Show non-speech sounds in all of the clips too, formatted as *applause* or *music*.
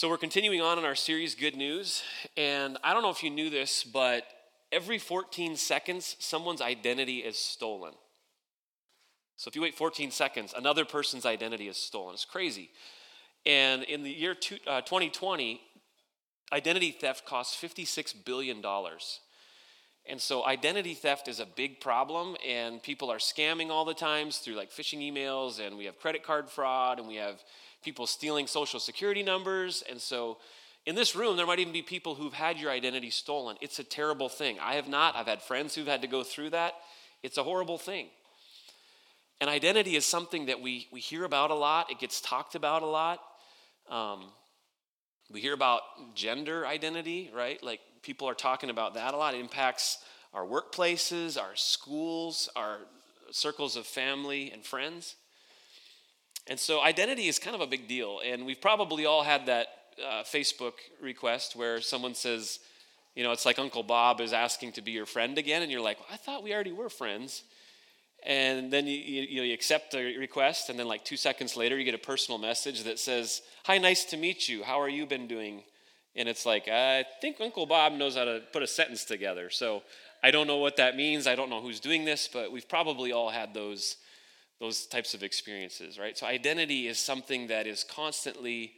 So, we're continuing on in our series, Good News. And I don't know if you knew this, but every 14 seconds, someone's identity is stolen. So, if you wait 14 seconds, another person's identity is stolen. It's crazy. And in the year two, uh, 2020, identity theft costs $56 billion. And so identity theft is a big problem, and people are scamming all the times through like phishing emails, and we have credit card fraud, and we have people stealing social security numbers. And so in this room, there might even be people who've had your identity stolen. It's a terrible thing. I have not. I've had friends who've had to go through that. It's a horrible thing. And identity is something that we, we hear about a lot, it gets talked about a lot. Um, we hear about gender identity, right? Like people are talking about that a lot. It impacts our workplaces, our schools, our circles of family and friends. And so identity is kind of a big deal. And we've probably all had that uh, Facebook request where someone says, you know, it's like Uncle Bob is asking to be your friend again. And you're like, well, I thought we already were friends. And then you, you, you, accept the request, and then like two seconds later, you get a personal message that says, Hi, nice to meet you. How are you been doing? And it's like, I think Uncle Bob knows how to put a sentence together. So I don't know what that means. I don't know who's doing this, but we've probably all had those, those types of experiences, right? So identity is something that is constantly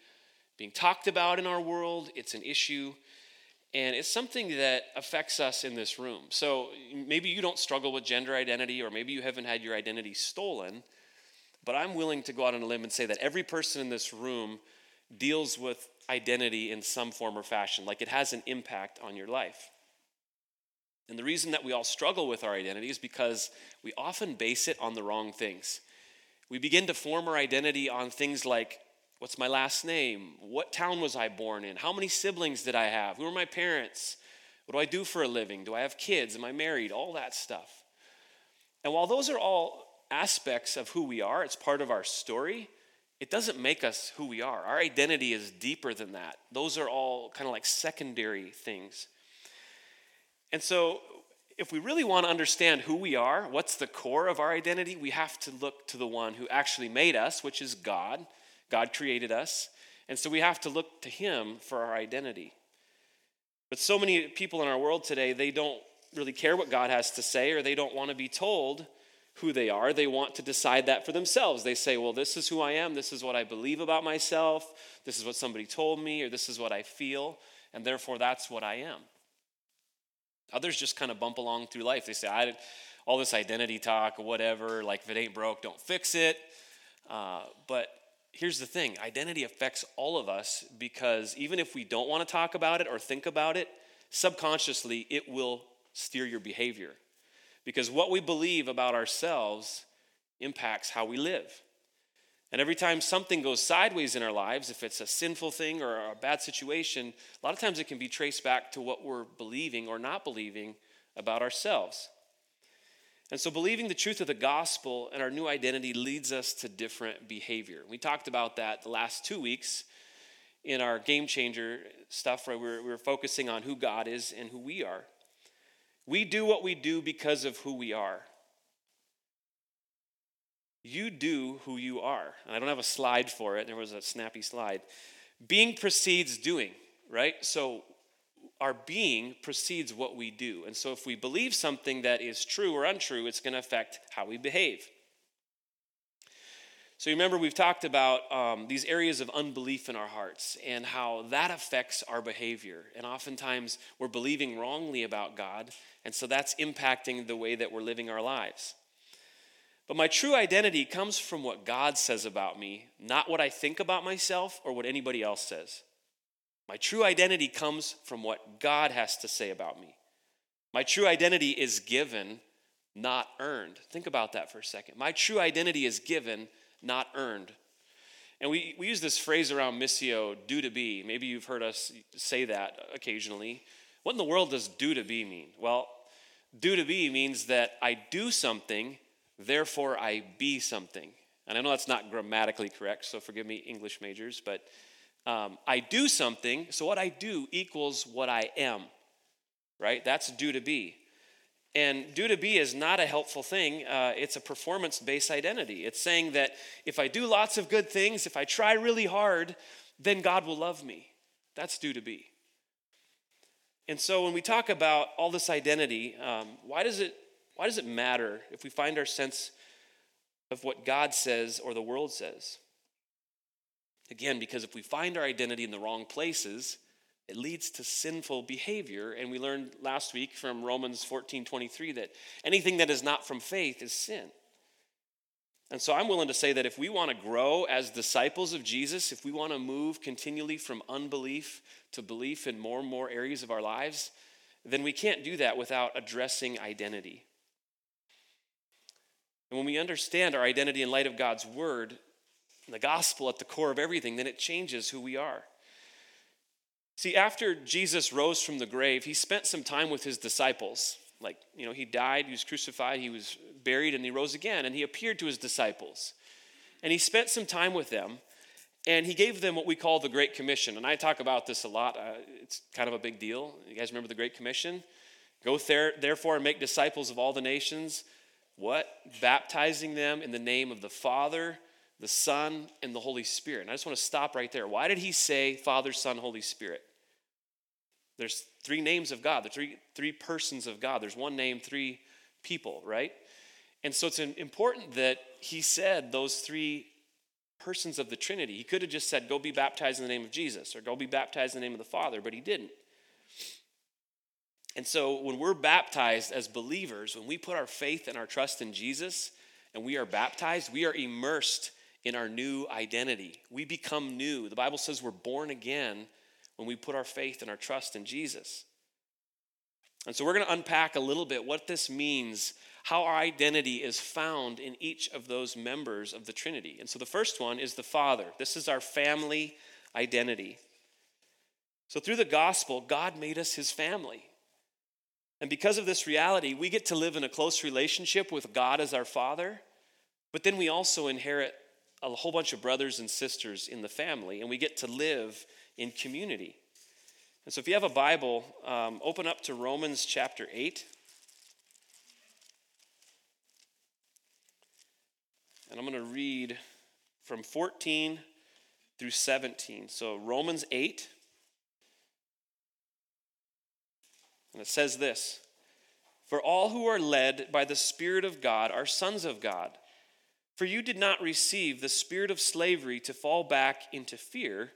being talked about in our world, it's an issue. And it's something that affects us in this room. So maybe you don't struggle with gender identity, or maybe you haven't had your identity stolen, but I'm willing to go out on a limb and say that every person in this room deals with identity in some form or fashion, like it has an impact on your life. And the reason that we all struggle with our identity is because we often base it on the wrong things. We begin to form our identity on things like what's my last name? What town was I born in? How many siblings did I have? Who are my parents? What do I do for a living? Do I have kids? Am I married? All that stuff. And while those are all aspects of who we are, it's part of our story, it doesn't make us who we are. Our identity is deeper than that. Those are all kind of like secondary things. And so, if we really want to understand who we are, what's the core of our identity, we have to look to the one who actually made us, which is God. God created us. And so we have to look to Him for our identity. But so many people in our world today, they don't really care what God has to say, or they don't want to be told who they are. They want to decide that for themselves. They say, well, this is who I am. This is what I believe about myself. This is what somebody told me, or this is what I feel. And therefore, that's what I am. Others just kind of bump along through life. They say, I, all this identity talk or whatever, like if it ain't broke, don't fix it. Uh, but here's the thing identity affects all of us because even if we don't want to talk about it or think about it, subconsciously it will steer your behavior. Because what we believe about ourselves impacts how we live. And every time something goes sideways in our lives, if it's a sinful thing or a bad situation, a lot of times it can be traced back to what we're believing or not believing about ourselves. And so, believing the truth of the gospel and our new identity leads us to different behavior. We talked about that the last two weeks in our game changer stuff, where we're, we're focusing on who God is and who we are. We do what we do because of who we are. You do who you are. And I don't have a slide for it, there was a snappy slide. Being precedes doing, right? So our being precedes what we do. And so if we believe something that is true or untrue, it's going to affect how we behave. So you remember, we've talked about um, these areas of unbelief in our hearts and how that affects our behavior. And oftentimes we're believing wrongly about God, and so that's impacting the way that we're living our lives. But my true identity comes from what God says about me, not what I think about myself or what anybody else says. My true identity comes from what God has to say about me. My true identity is given, not earned. Think about that for a second. My true identity is given, not earned. And we, we use this phrase around Missio, do to be. Maybe you've heard us say that occasionally. What in the world does do to be mean? Well, do to be means that I do something, therefore I be something. And I know that's not grammatically correct, so forgive me, English majors, but um, I do something, so what I do equals what I am, right? That's do to be. And do to be is not a helpful thing. Uh, it's a performance based identity. It's saying that if I do lots of good things, if I try really hard, then God will love me. That's do to be. And so when we talk about all this identity, um, why, does it, why does it matter if we find our sense of what God says or the world says? Again, because if we find our identity in the wrong places, it leads to sinful behavior. And we learned last week from Romans 14 23 that anything that is not from faith is sin. And so I'm willing to say that if we want to grow as disciples of Jesus, if we want to move continually from unbelief to belief in more and more areas of our lives, then we can't do that without addressing identity. And when we understand our identity in light of God's word, the gospel at the core of everything, then it changes who we are. See, after Jesus rose from the grave, he spent some time with his disciples. Like, you know, he died, he was crucified, he was buried, and he rose again, and he appeared to his disciples. And he spent some time with them, and he gave them what we call the Great Commission. And I talk about this a lot, uh, it's kind of a big deal. You guys remember the Great Commission? Go there, therefore and make disciples of all the nations. What? Baptizing them in the name of the Father, the Son, and the Holy Spirit. And I just want to stop right there. Why did he say Father, Son, Holy Spirit? There's three names of God, there's three, three persons of God. There's one name, three people, right? And so it's important that he said those three persons of the Trinity. He could have just said, Go be baptized in the name of Jesus or go be baptized in the name of the Father, but he didn't. And so when we're baptized as believers, when we put our faith and our trust in Jesus and we are baptized, we are immersed in our new identity. We become new. The Bible says we're born again when we put our faith and our trust in Jesus. And so we're going to unpack a little bit what this means, how our identity is found in each of those members of the Trinity. And so the first one is the Father. This is our family identity. So through the gospel, God made us his family. And because of this reality, we get to live in a close relationship with God as our Father, but then we also inherit a whole bunch of brothers and sisters in the family, and we get to live in community. And so, if you have a Bible, um, open up to Romans chapter 8. And I'm going to read from 14 through 17. So, Romans 8. And it says this For all who are led by the Spirit of God are sons of God. For you did not receive the spirit of slavery to fall back into fear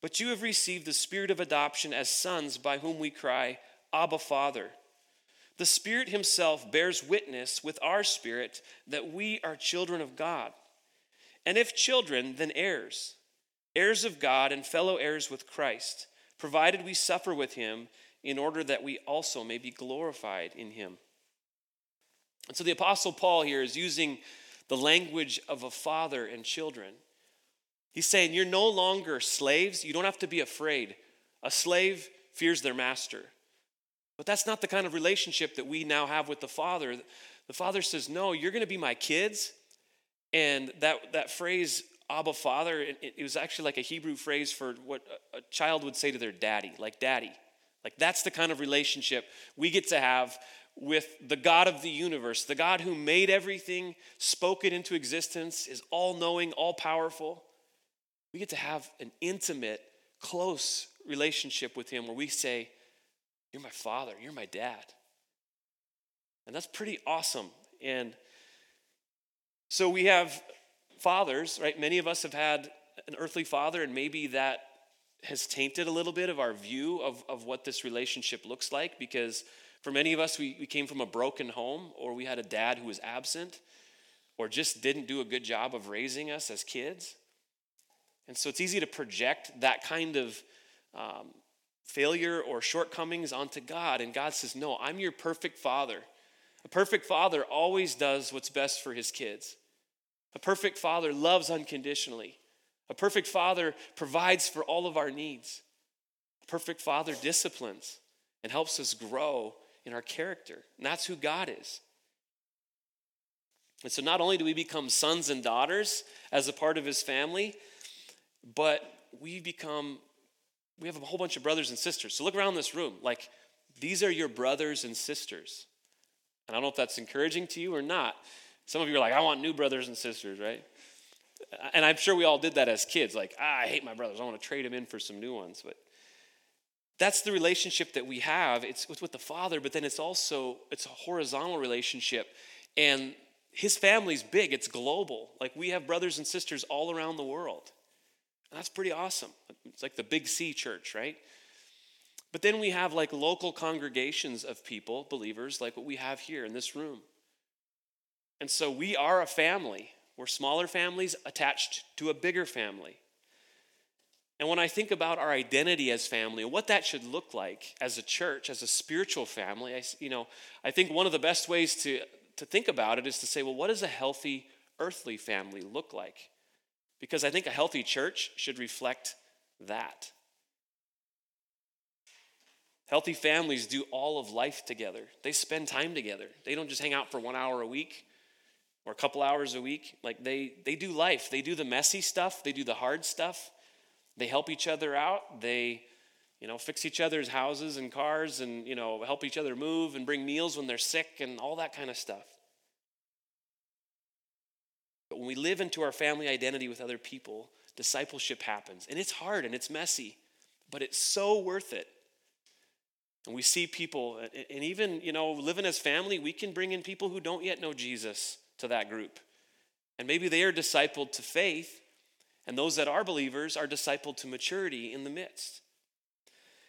but you have received the spirit of adoption as sons by whom we cry, Abba, Father. The Spirit Himself bears witness with our spirit that we are children of God. And if children, then heirs, heirs of God and fellow heirs with Christ, provided we suffer with Him in order that we also may be glorified in Him. And so the Apostle Paul here is using the language of a father and children. He's saying you're no longer slaves. You don't have to be afraid. A slave fears their master. But that's not the kind of relationship that we now have with the Father. The Father says, No, you're going to be my kids. And that, that phrase, Abba Father, it, it was actually like a Hebrew phrase for what a child would say to their daddy, like daddy. Like that's the kind of relationship we get to have with the God of the universe, the God who made everything, spoke it into existence, is all knowing, all powerful. We get to have an intimate, close relationship with Him where we say, You're my father, you're my dad. And that's pretty awesome. And so we have fathers, right? Many of us have had an earthly father, and maybe that has tainted a little bit of our view of, of what this relationship looks like because for many of us, we, we came from a broken home, or we had a dad who was absent, or just didn't do a good job of raising us as kids. And so it's easy to project that kind of um, failure or shortcomings onto God. And God says, No, I'm your perfect father. A perfect father always does what's best for his kids. A perfect father loves unconditionally. A perfect father provides for all of our needs. A perfect father disciplines and helps us grow in our character. And that's who God is. And so not only do we become sons and daughters as a part of his family, but we become, we have a whole bunch of brothers and sisters. So look around this room. Like, these are your brothers and sisters. And I don't know if that's encouraging to you or not. Some of you are like, I want new brothers and sisters, right? And I'm sure we all did that as kids. Like, ah, I hate my brothers. I want to trade them in for some new ones. But that's the relationship that we have. It's with the Father, but then it's also it's a horizontal relationship. And his family's big, it's global. Like we have brothers and sisters all around the world. And that's pretty awesome. It's like the big C church, right? But then we have like local congregations of people, believers, like what we have here in this room. And so we are a family. We're smaller families attached to a bigger family. And when I think about our identity as family and what that should look like as a church, as a spiritual family, I, you know, I think one of the best ways to, to think about it is to say, well, what does a healthy earthly family look like? Because I think a healthy church should reflect that. Healthy families do all of life together. They spend time together. They don't just hang out for one hour a week or a couple hours a week. Like they, they do life. They do the messy stuff, they do the hard stuff. They help each other out. They, you know, fix each other's houses and cars and, you know, help each other move and bring meals when they're sick and all that kind of stuff. But when we live into our family identity with other people, discipleship happens. And it's hard and it's messy, but it's so worth it. And we see people, and even, you know, living as family, we can bring in people who don't yet know Jesus to that group. And maybe they are discipled to faith, and those that are believers are discipled to maturity in the midst.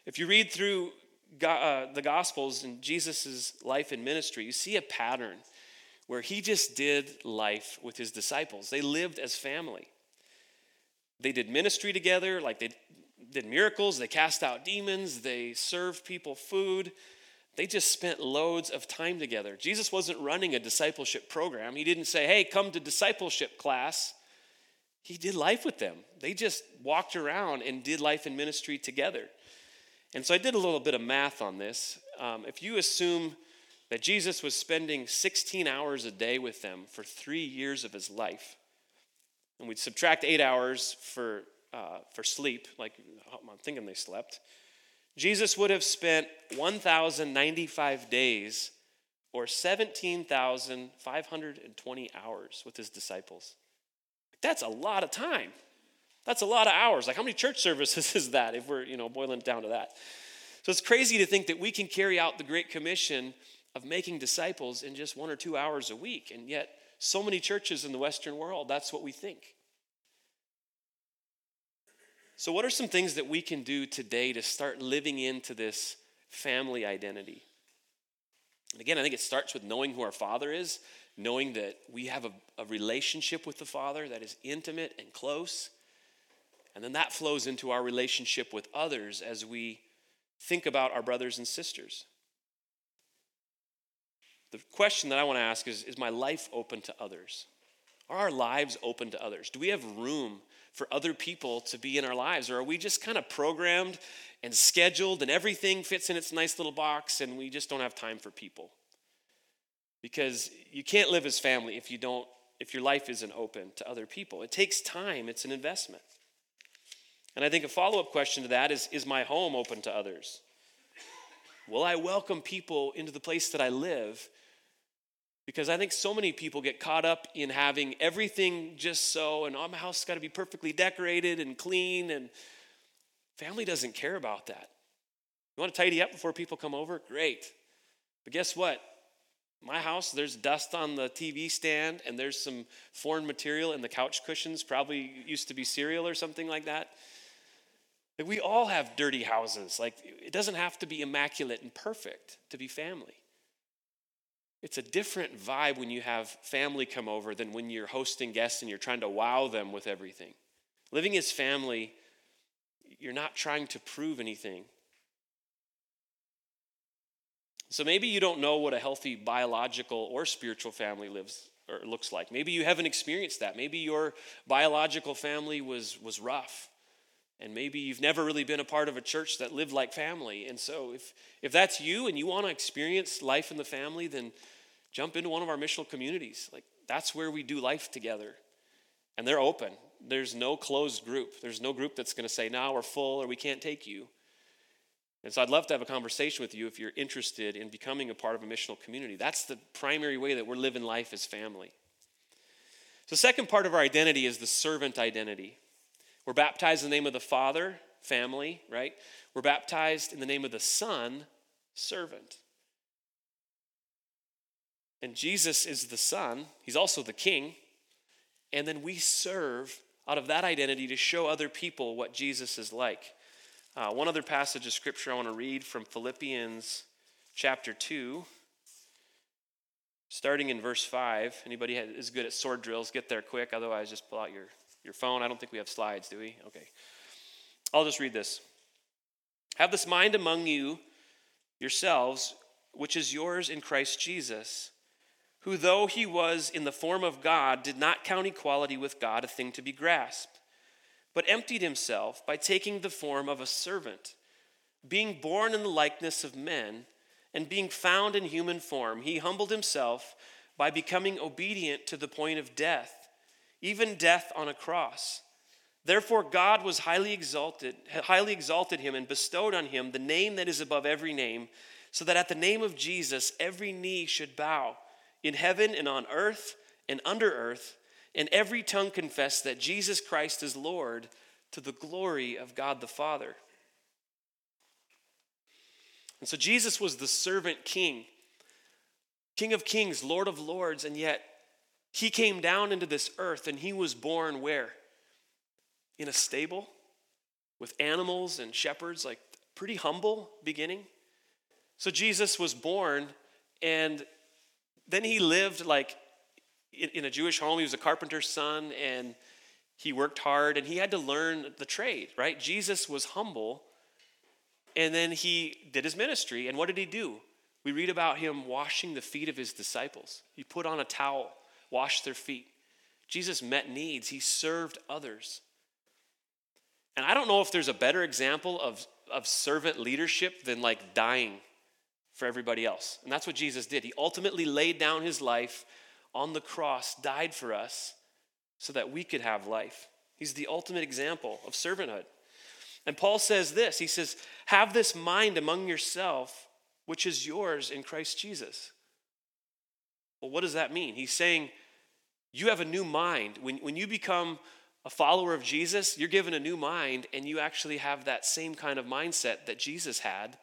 If you read through uh, the Gospels and Jesus' life and ministry, you see a pattern where he just did life with his disciples. They lived as family. They did ministry together, like they did miracles, they cast out demons, they served people food. They just spent loads of time together. Jesus wasn't running a discipleship program. He didn't say, hey, come to discipleship class. He did life with them. They just walked around and did life and ministry together. And so I did a little bit of math on this. Um, if you assume that Jesus was spending 16 hours a day with them for three years of his life, and we'd subtract eight hours for, uh, for sleep, like I'm thinking they slept, Jesus would have spent 1,095 days or 17,520 hours with his disciples. That's a lot of time. That's a lot of hours. Like how many church services *laughs* is that if we're, you know, boiling it down to that? So it's crazy to think that we can carry out the great commission of making disciples in just 1 or 2 hours a week and yet so many churches in the western world that's what we think. So what are some things that we can do today to start living into this family identity? And again, I think it starts with knowing who our Father is knowing that we have a, a relationship with the Father that is intimate and close. And then that flows into our relationship with others as we think about our brothers and sisters. The question that I want to ask is Is my life open to others? Are our lives open to others? Do we have room for other people to be in our lives? Or are we just kind of programmed and scheduled and everything fits in its nice little box and we just don't have time for people? because you can't live as family if you don't if your life isn't open to other people it takes time it's an investment and i think a follow-up question to that is is my home open to others will i welcome people into the place that i live because i think so many people get caught up in having everything just so and oh, my house got to be perfectly decorated and clean and family doesn't care about that you want to tidy up before people come over great but guess what my house, there's dust on the TV stand, and there's some foreign material in the couch cushions, probably used to be cereal or something like that. Like we all have dirty houses. Like it doesn't have to be immaculate and perfect to be family. It's a different vibe when you have family come over than when you're hosting guests and you're trying to wow them with everything. Living as family, you're not trying to prove anything. So maybe you don't know what a healthy biological or spiritual family lives or looks like. Maybe you haven't experienced that. Maybe your biological family was was rough. And maybe you've never really been a part of a church that lived like family. And so if if that's you and you want to experience life in the family, then jump into one of our missional communities. Like that's where we do life together. And they're open. There's no closed group. There's no group that's going to say, "Now we're full or we can't take you." And so I'd love to have a conversation with you if you're interested in becoming a part of a missional community. That's the primary way that we're living life as family. So, second part of our identity is the servant identity. We're baptized in the name of the Father family, right? We're baptized in the name of the Son, servant. And Jesus is the Son, He's also the King. And then we serve out of that identity to show other people what Jesus is like. Uh, one other passage of scripture I want to read from Philippians chapter 2, starting in verse 5. Anybody is good at sword drills, get there quick. Otherwise, just pull out your, your phone. I don't think we have slides, do we? Okay. I'll just read this. Have this mind among you yourselves, which is yours in Christ Jesus who, though he was in the form of God, did not count equality with God a thing to be grasped, but emptied himself by taking the form of a servant. Being born in the likeness of men, and being found in human form, he humbled himself by becoming obedient to the point of death, even death on a cross. Therefore, God was highly exalted, highly exalted him, and bestowed on him the name that is above every name, so that at the name of Jesus every knee should bow in heaven and on earth and under earth, and every tongue confess that Jesus Christ is Lord to the glory of God the Father. And so Jesus was the servant king, King of kings, Lord of lords, and yet he came down into this earth and he was born where? In a stable with animals and shepherds, like pretty humble beginning. So Jesus was born and then he lived like in a Jewish home. He was a carpenter's son and he worked hard and he had to learn the trade, right? Jesus was humble and then he did his ministry. And what did he do? We read about him washing the feet of his disciples. He put on a towel, washed their feet. Jesus met needs, he served others. And I don't know if there's a better example of, of servant leadership than like dying for everybody else. And that's what Jesus did. He ultimately laid down his life on the cross, died for us so that we could have life. He's the ultimate example of servanthood. And Paul says this He says, Have this mind among yourself, which is yours in Christ Jesus. Well, what does that mean? He's saying, You have a new mind. When, when you become a follower of Jesus, you're given a new mind, and you actually have that same kind of mindset that Jesus had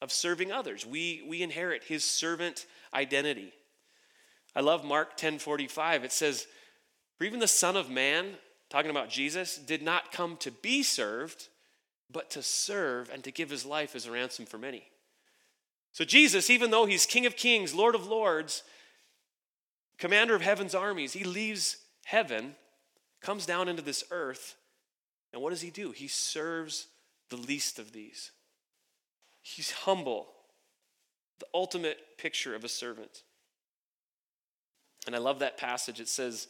of serving others. We, we inherit his servant identity. I love Mark 10:45. It says, "For even the Son of Man, talking about Jesus, did not come to be served, but to serve and to give his life as a ransom for many." So Jesus, even though he's King of Kings, Lord of Lords, commander of heaven's armies, he leaves heaven, comes down into this earth, and what does he do? He serves the least of these. He's humble, the ultimate picture of a servant. And I love that passage. It says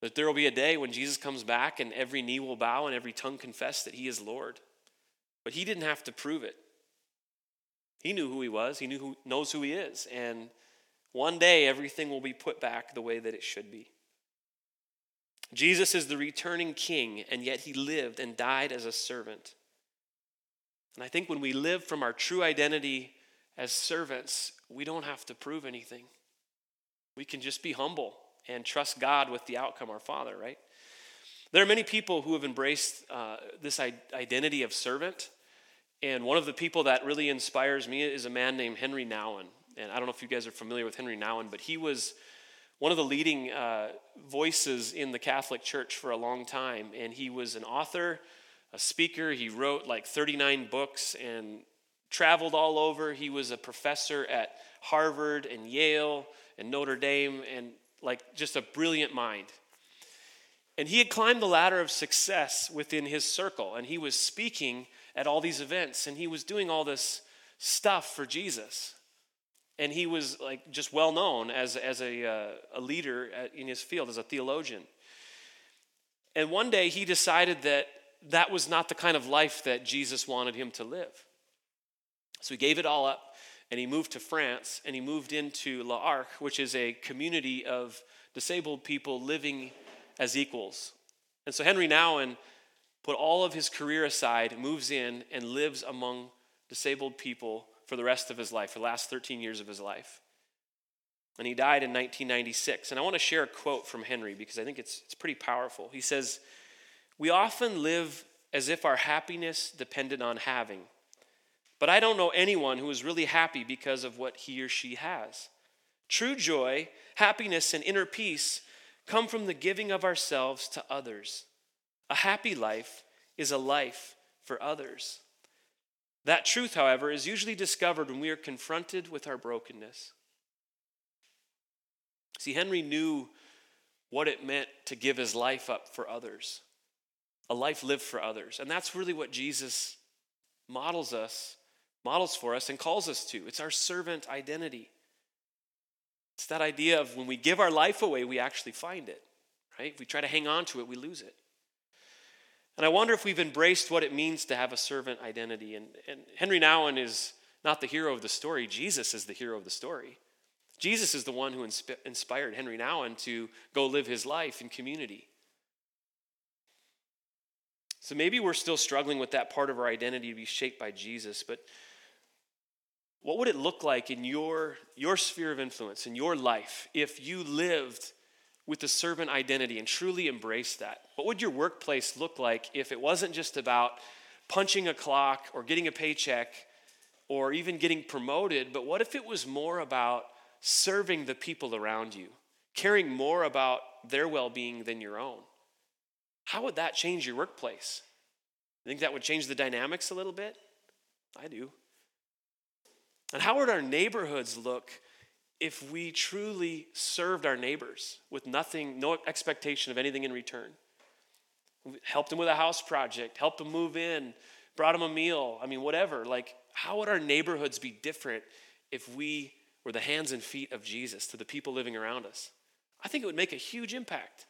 that there will be a day when Jesus comes back and every knee will bow and every tongue confess that he is Lord. But he didn't have to prove it. He knew who he was, he knew who, knows who he is. And one day everything will be put back the way that it should be. Jesus is the returning king, and yet he lived and died as a servant. And I think when we live from our true identity as servants, we don't have to prove anything. We can just be humble and trust God with the outcome, our Father, right? There are many people who have embraced uh, this identity of servant. And one of the people that really inspires me is a man named Henri Nouwen. And I don't know if you guys are familiar with Henri Nouwen, but he was one of the leading uh, voices in the Catholic Church for a long time. And he was an author, a speaker. He wrote like 39 books and traveled all over. He was a professor at Harvard and Yale and Notre Dame and like just a brilliant mind. And he had climbed the ladder of success within his circle and he was speaking at all these events and he was doing all this stuff for Jesus. And he was like just well known as, as a, uh, a leader at, in his field, as a theologian. And one day he decided that that was not the kind of life that Jesus wanted him to live. So he gave it all up and he moved to France and he moved into L'Arche, which is a community of disabled people living as equals. And so Henri Nouwen put all of his career aside, moves in, and lives among disabled people for the rest of his life, for the last 13 years of his life. And he died in 1996. And I want to share a quote from Henri because I think it's, it's pretty powerful. He says, we often live as if our happiness depended on having. But I don't know anyone who is really happy because of what he or she has. True joy, happiness, and inner peace come from the giving of ourselves to others. A happy life is a life for others. That truth, however, is usually discovered when we are confronted with our brokenness. See, Henri knew what it meant to give his life up for others, a life lived for others. And that's really what Jesus models us, models for us, and calls us to. It's our servant identity. It's that idea of when we give our life away, we actually find it, right? If we try to hang on to it, we lose it. And I wonder if we've embraced what it means to have a servant identity. And, and Henri Nouwen is not the hero of the story, Jesus is the hero of the story. Jesus is the one who insp- inspired Henri Nouwen to go live his life in community. So maybe we're still struggling with that part of our identity to be shaped by Jesus, but what would it look like in your, your sphere of influence, in your life, if you lived with the servant identity and truly embrace that? What would your workplace look like if it wasn't just about punching a clock or getting a paycheck or even getting promoted, but what if it was more about serving the people around you, caring more about their well being than your own? How would that change your workplace? I think that would change the dynamics a little bit. I do. And how would our neighborhoods look if we truly served our neighbors with nothing, no expectation of anything in return. helped them with a house project, helped them move in, brought them a meal, I mean, whatever. Like, how would our neighborhoods be different if we were the hands and feet of Jesus to the people living around us? I think it would make a huge impact.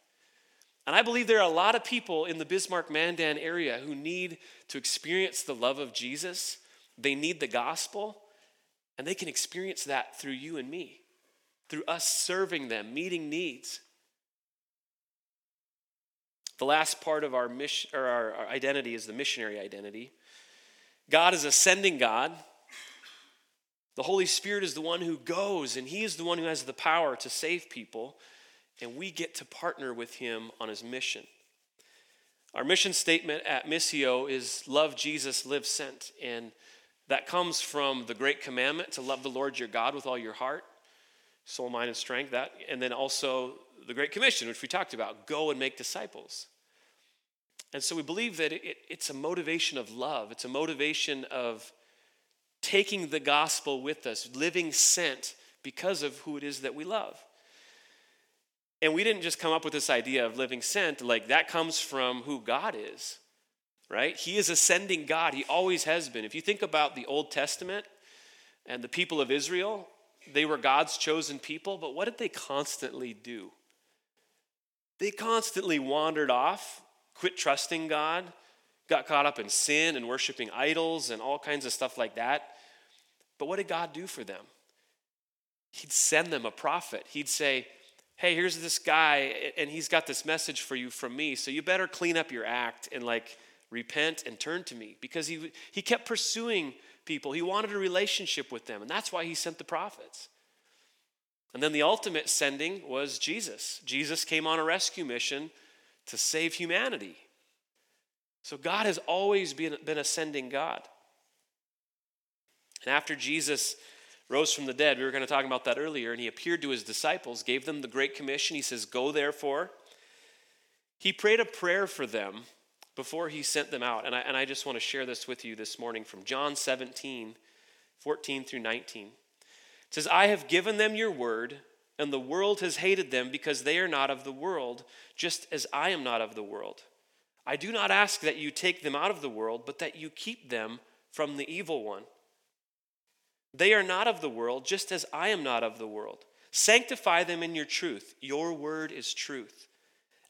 And I believe there are a lot of people in the Bismarck Mandan area who need to experience the love of Jesus. They need the gospel. And they can experience that through you and me, through us serving them, meeting needs. The last part of our mission or our, our identity is the missionary identity. God is a sending God. The Holy Spirit is the one who goes, and He is the one who has the power to save people, and we get to partner with Him on His mission. Our mission statement at Missio is love Jesus, live sent. And that comes from the great commandment to love the Lord your God with all your heart, soul, mind, and strength. That, and then also the Great Commission, which we talked about go and make disciples. And so we believe that it, it's a motivation of love, it's a motivation of taking the gospel with us, living sent because of who it is that we love. And we didn't just come up with this idea of living sent, like that comes from who God is right? He is ascending God. He always has been. If you think about the Old Testament and the people of Israel, they were God's chosen people, but what did they constantly do? They constantly wandered off, quit trusting God, got caught up in sin and worshiping idols and all kinds of stuff like that. But what did God do for them? He'd send them a prophet. He'd say, Hey, here's this guy, and he's got this message for you from me, so you better clean up your act and like repent and turn to me because he, he kept pursuing people. He wanted a relationship with them, and that's why he sent the prophets. And then the ultimate sending was Jesus. Jesus came on a rescue mission to save humanity. So God has always been, been a sending God. And after Jesus rose from the dead, we were going to talk about that earlier, and he appeared to his disciples, gave them the Great Commission. He says, Go therefore. He prayed a prayer for them before he sent them out. And I, and I just want to share this with you this morning from John 17, 14 through 19. It says, I have given them your word, and the world has hated them because they are not of the world, just as I am not of the world. I do not ask that you take them out of the world, but that you keep them from the evil one. They are not of the world, just as I am not of the world. Sanctify them in your truth. Your word is truth.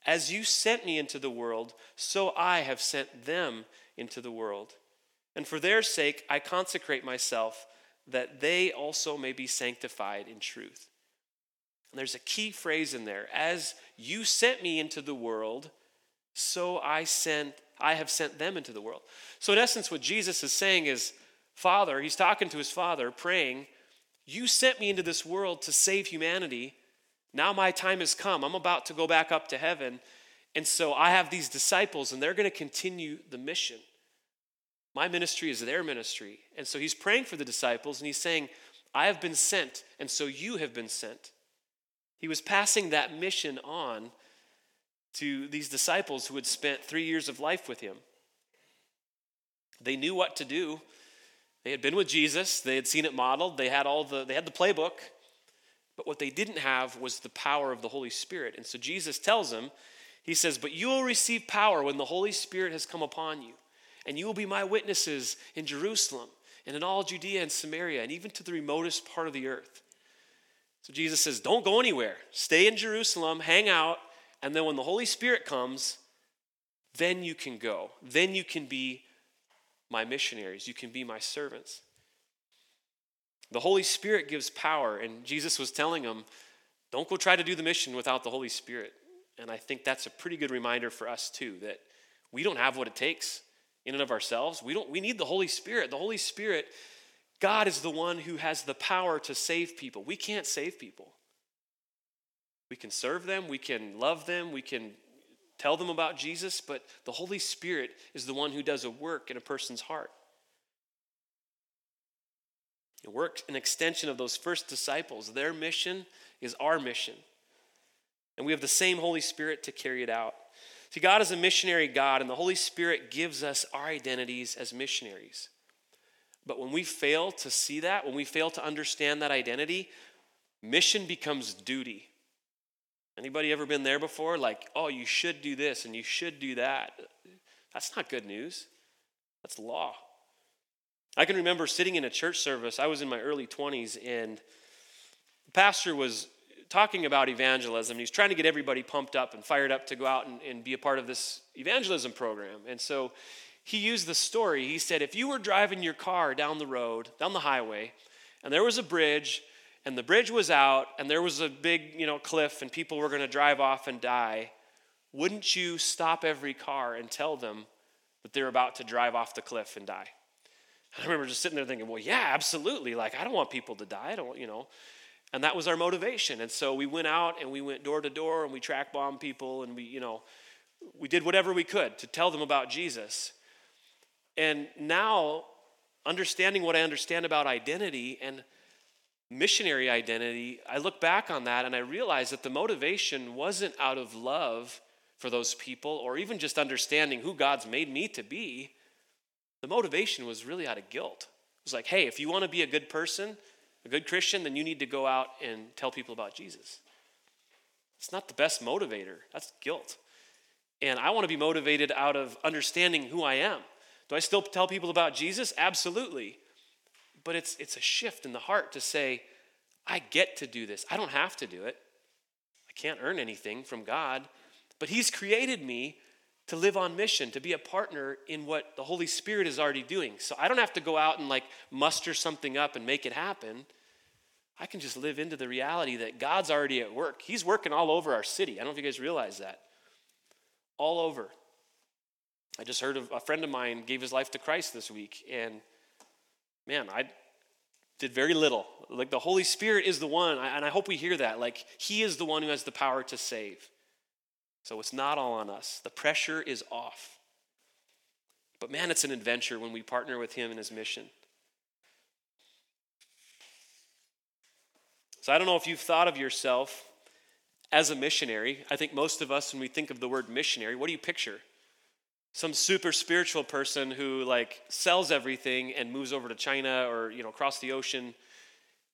As you sent me into the world, so I have sent them into the world. And for their sake, I consecrate myself that they also may be sanctified in truth. And there's a key phrase in there. As you sent me into the world, so I sent I have sent them into the world. So in essence what Jesus is saying is Father, he's talking to his father praying, you sent me into this world to save humanity now my time has come. I'm about to go back up to heaven. And so I have these disciples, and they're going to continue the mission. My ministry is their ministry. And so he's praying for the disciples, and he's saying, I have been sent, and so you have been sent. He was passing that mission on to these disciples who had spent three years of life with him. They knew what to do. They had been with Jesus, they had seen it modeled, they had all the they had the playbook. But what they didn't have was the power of the Holy Spirit. And so Jesus tells them, He says, But you will receive power when the Holy Spirit has come upon you, and you will be my witnesses in Jerusalem and in all Judea and Samaria, and even to the remotest part of the earth. So Jesus says, Don't go anywhere. Stay in Jerusalem, hang out, and then when the Holy Spirit comes, then you can go. Then you can be my missionaries, you can be my servants. The Holy Spirit gives power, and Jesus was telling them, don't go try to do the mission without the Holy Spirit. And I think that's a pretty good reminder for us too that we don't have what it takes in and of ourselves. We don't we need the Holy Spirit. The Holy Spirit God is the one who has the power to save people. We can't save people. We can serve them, we can love them, we can tell them about Jesus, but the Holy Spirit is the one who does a work in a person's heart. We're an extension of those first disciples. Their mission is our mission. And we have the same Holy Spirit to carry it out. See, God is a missionary God, and the Holy Spirit gives us our identities as missionaries. But when we fail to see that, when we fail to understand that identity, mission becomes duty. Anybody ever been there before? Like, oh, you should do this and you should do that. That's not good news. That's law. I can remember sitting in a church service. I was in my early 20s, and the pastor was talking about evangelism. He's trying to get everybody pumped up and fired up to go out and, and be a part of this evangelism program. And so he used the story. He said, if you were driving your car down the road, down the highway, and there was a bridge, and the bridge was out, and there was a big, you know, cliff, and people were going to drive off and die, wouldn't you stop every car and tell them that they're about to drive off the cliff and die? I remember just sitting there thinking, well, yeah, absolutely. Like, I don't want people to die. I don't, you know. And that was our motivation. And so we went out and we went door to door and we tract bombed people and we, you know, we did whatever we could to tell them about Jesus. And now, understanding what I understand about identity and missionary identity, I look back on that and I realize that the motivation wasn't out of love for those people or even just understanding who God's made me to be. The motivation was really out of guilt. It was like, hey, if you want to be a good person, a good Christian, then you need to go out and tell people about Jesus. It's not the best motivator, that's guilt. And I want to be motivated out of understanding who I am. Do I still tell people about Jesus? Absolutely. But it's, it's a shift in the heart to say, I get to do this. I don't have to do it. I can't earn anything from God, but He's created me to live on mission, to be a partner in what the Holy Spirit is already doing. So I don't have to go out and like muster something up and make it happen. I can just live into the reality that God's already at work. He's working all over our city. I don't know if you guys realize that. All over. I just heard of a friend of mine gave his life to Christ this week, and man, I did very little. Like the Holy Spirit is the one, and I hope we hear that. Like, He is the one who has the power to save. So it's not all on us. The pressure is off. But man, it's an adventure when we partner with Him in His mission. So I don't know if you've thought of yourself as a missionary. I think most of us, when we think of the word missionary, what do you picture? Some super spiritual person who like sells everything and moves over to China or you know across the ocean,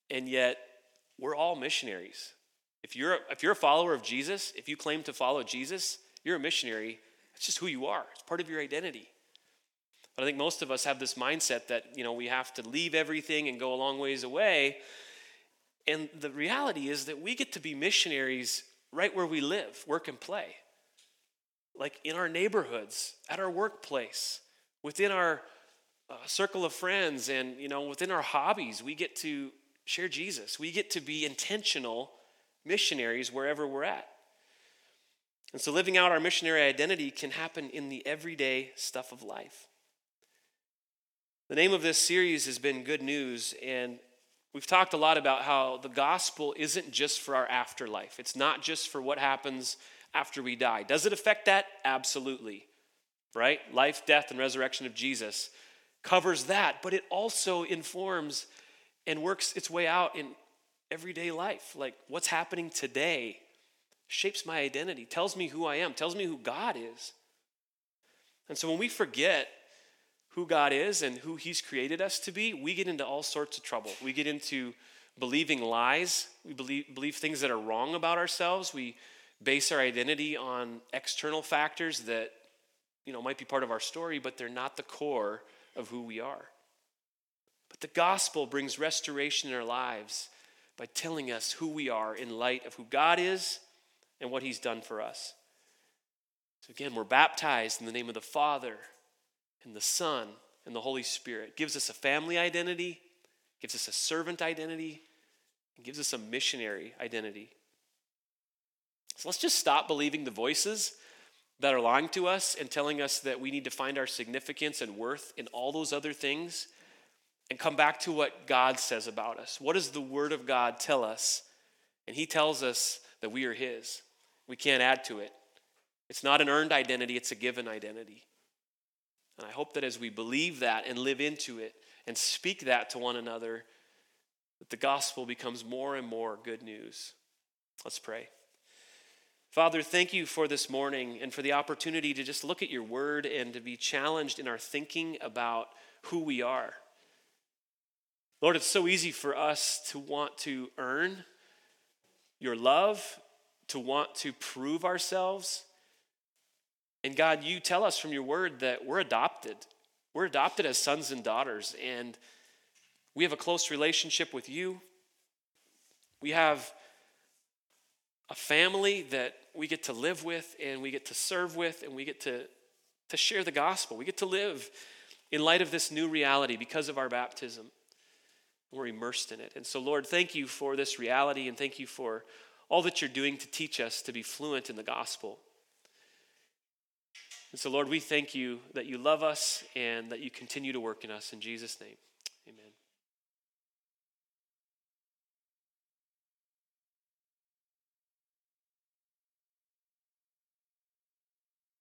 and yet we're all missionaries. If you're, if you're a follower of Jesus, if you claim to follow Jesus, you're a missionary. It's just who you are, it's part of your identity. But I think most of us have this mindset that, you know, we have to leave everything and go a long ways away. And the reality is that we get to be missionaries right where we live, work and play. Like in our neighborhoods, at our workplace, within our uh, circle of friends, and, you know, within our hobbies, we get to share Jesus. We get to be intentional missionaries wherever we're at. And so living out our missionary identity can happen in the everyday stuff of life. The name of this series has been Good News, and we've talked a lot about how the gospel isn't just for our afterlife. It's not just for what happens after we die. Does it affect that? Absolutely. Right? Life, death, and resurrection of Jesus covers that, but it also informs and works its way out in everyday life. Like what's happening today shapes my identity, tells me who I am, tells me who God is. And so when we forget who God is and who He's created us to be, we get into all sorts of trouble. We get into believing lies, we believe, believe things that are wrong about ourselves, we base our identity on external factors that you know might be part of our story but they're not the core of who we are but the gospel brings restoration in our lives by telling us who we are in light of who god is and what he's done for us. So again we're baptized in the name of the father and the son and the holy spirit. It gives us a family identity gives us a servant identity and gives us a missionary identity. So let's just stop believing the voices that are lying to us and telling us that we need to find our significance and worth in all those other things and come back to what God says about us. What does the Word of God tell us? And He tells us that we are His. We can't add to it. It's not an earned identity, it's a given identity. And I hope that as we believe that and live into it and speak that to one another, that the gospel becomes more and more good news. Let's pray. Father, thank you for this morning and for the opportunity to just look at your word and to be challenged in our thinking about who we are. Lord, it's so easy for us to want to earn your love, to want to prove ourselves. And God, you tell us from your word that we're adopted. We're adopted as sons and daughters, and we have a close relationship with you. We have a family that we get to live with and we get to serve with and we get to, to share the gospel. We get to live in light of this new reality because of our baptism. We're immersed in it. And so, Lord, thank you for this reality and thank you for all that you're doing to teach us to be fluent in the gospel. And so, Lord, we thank you that you love us and that you continue to work in us. In Jesus' name, amen.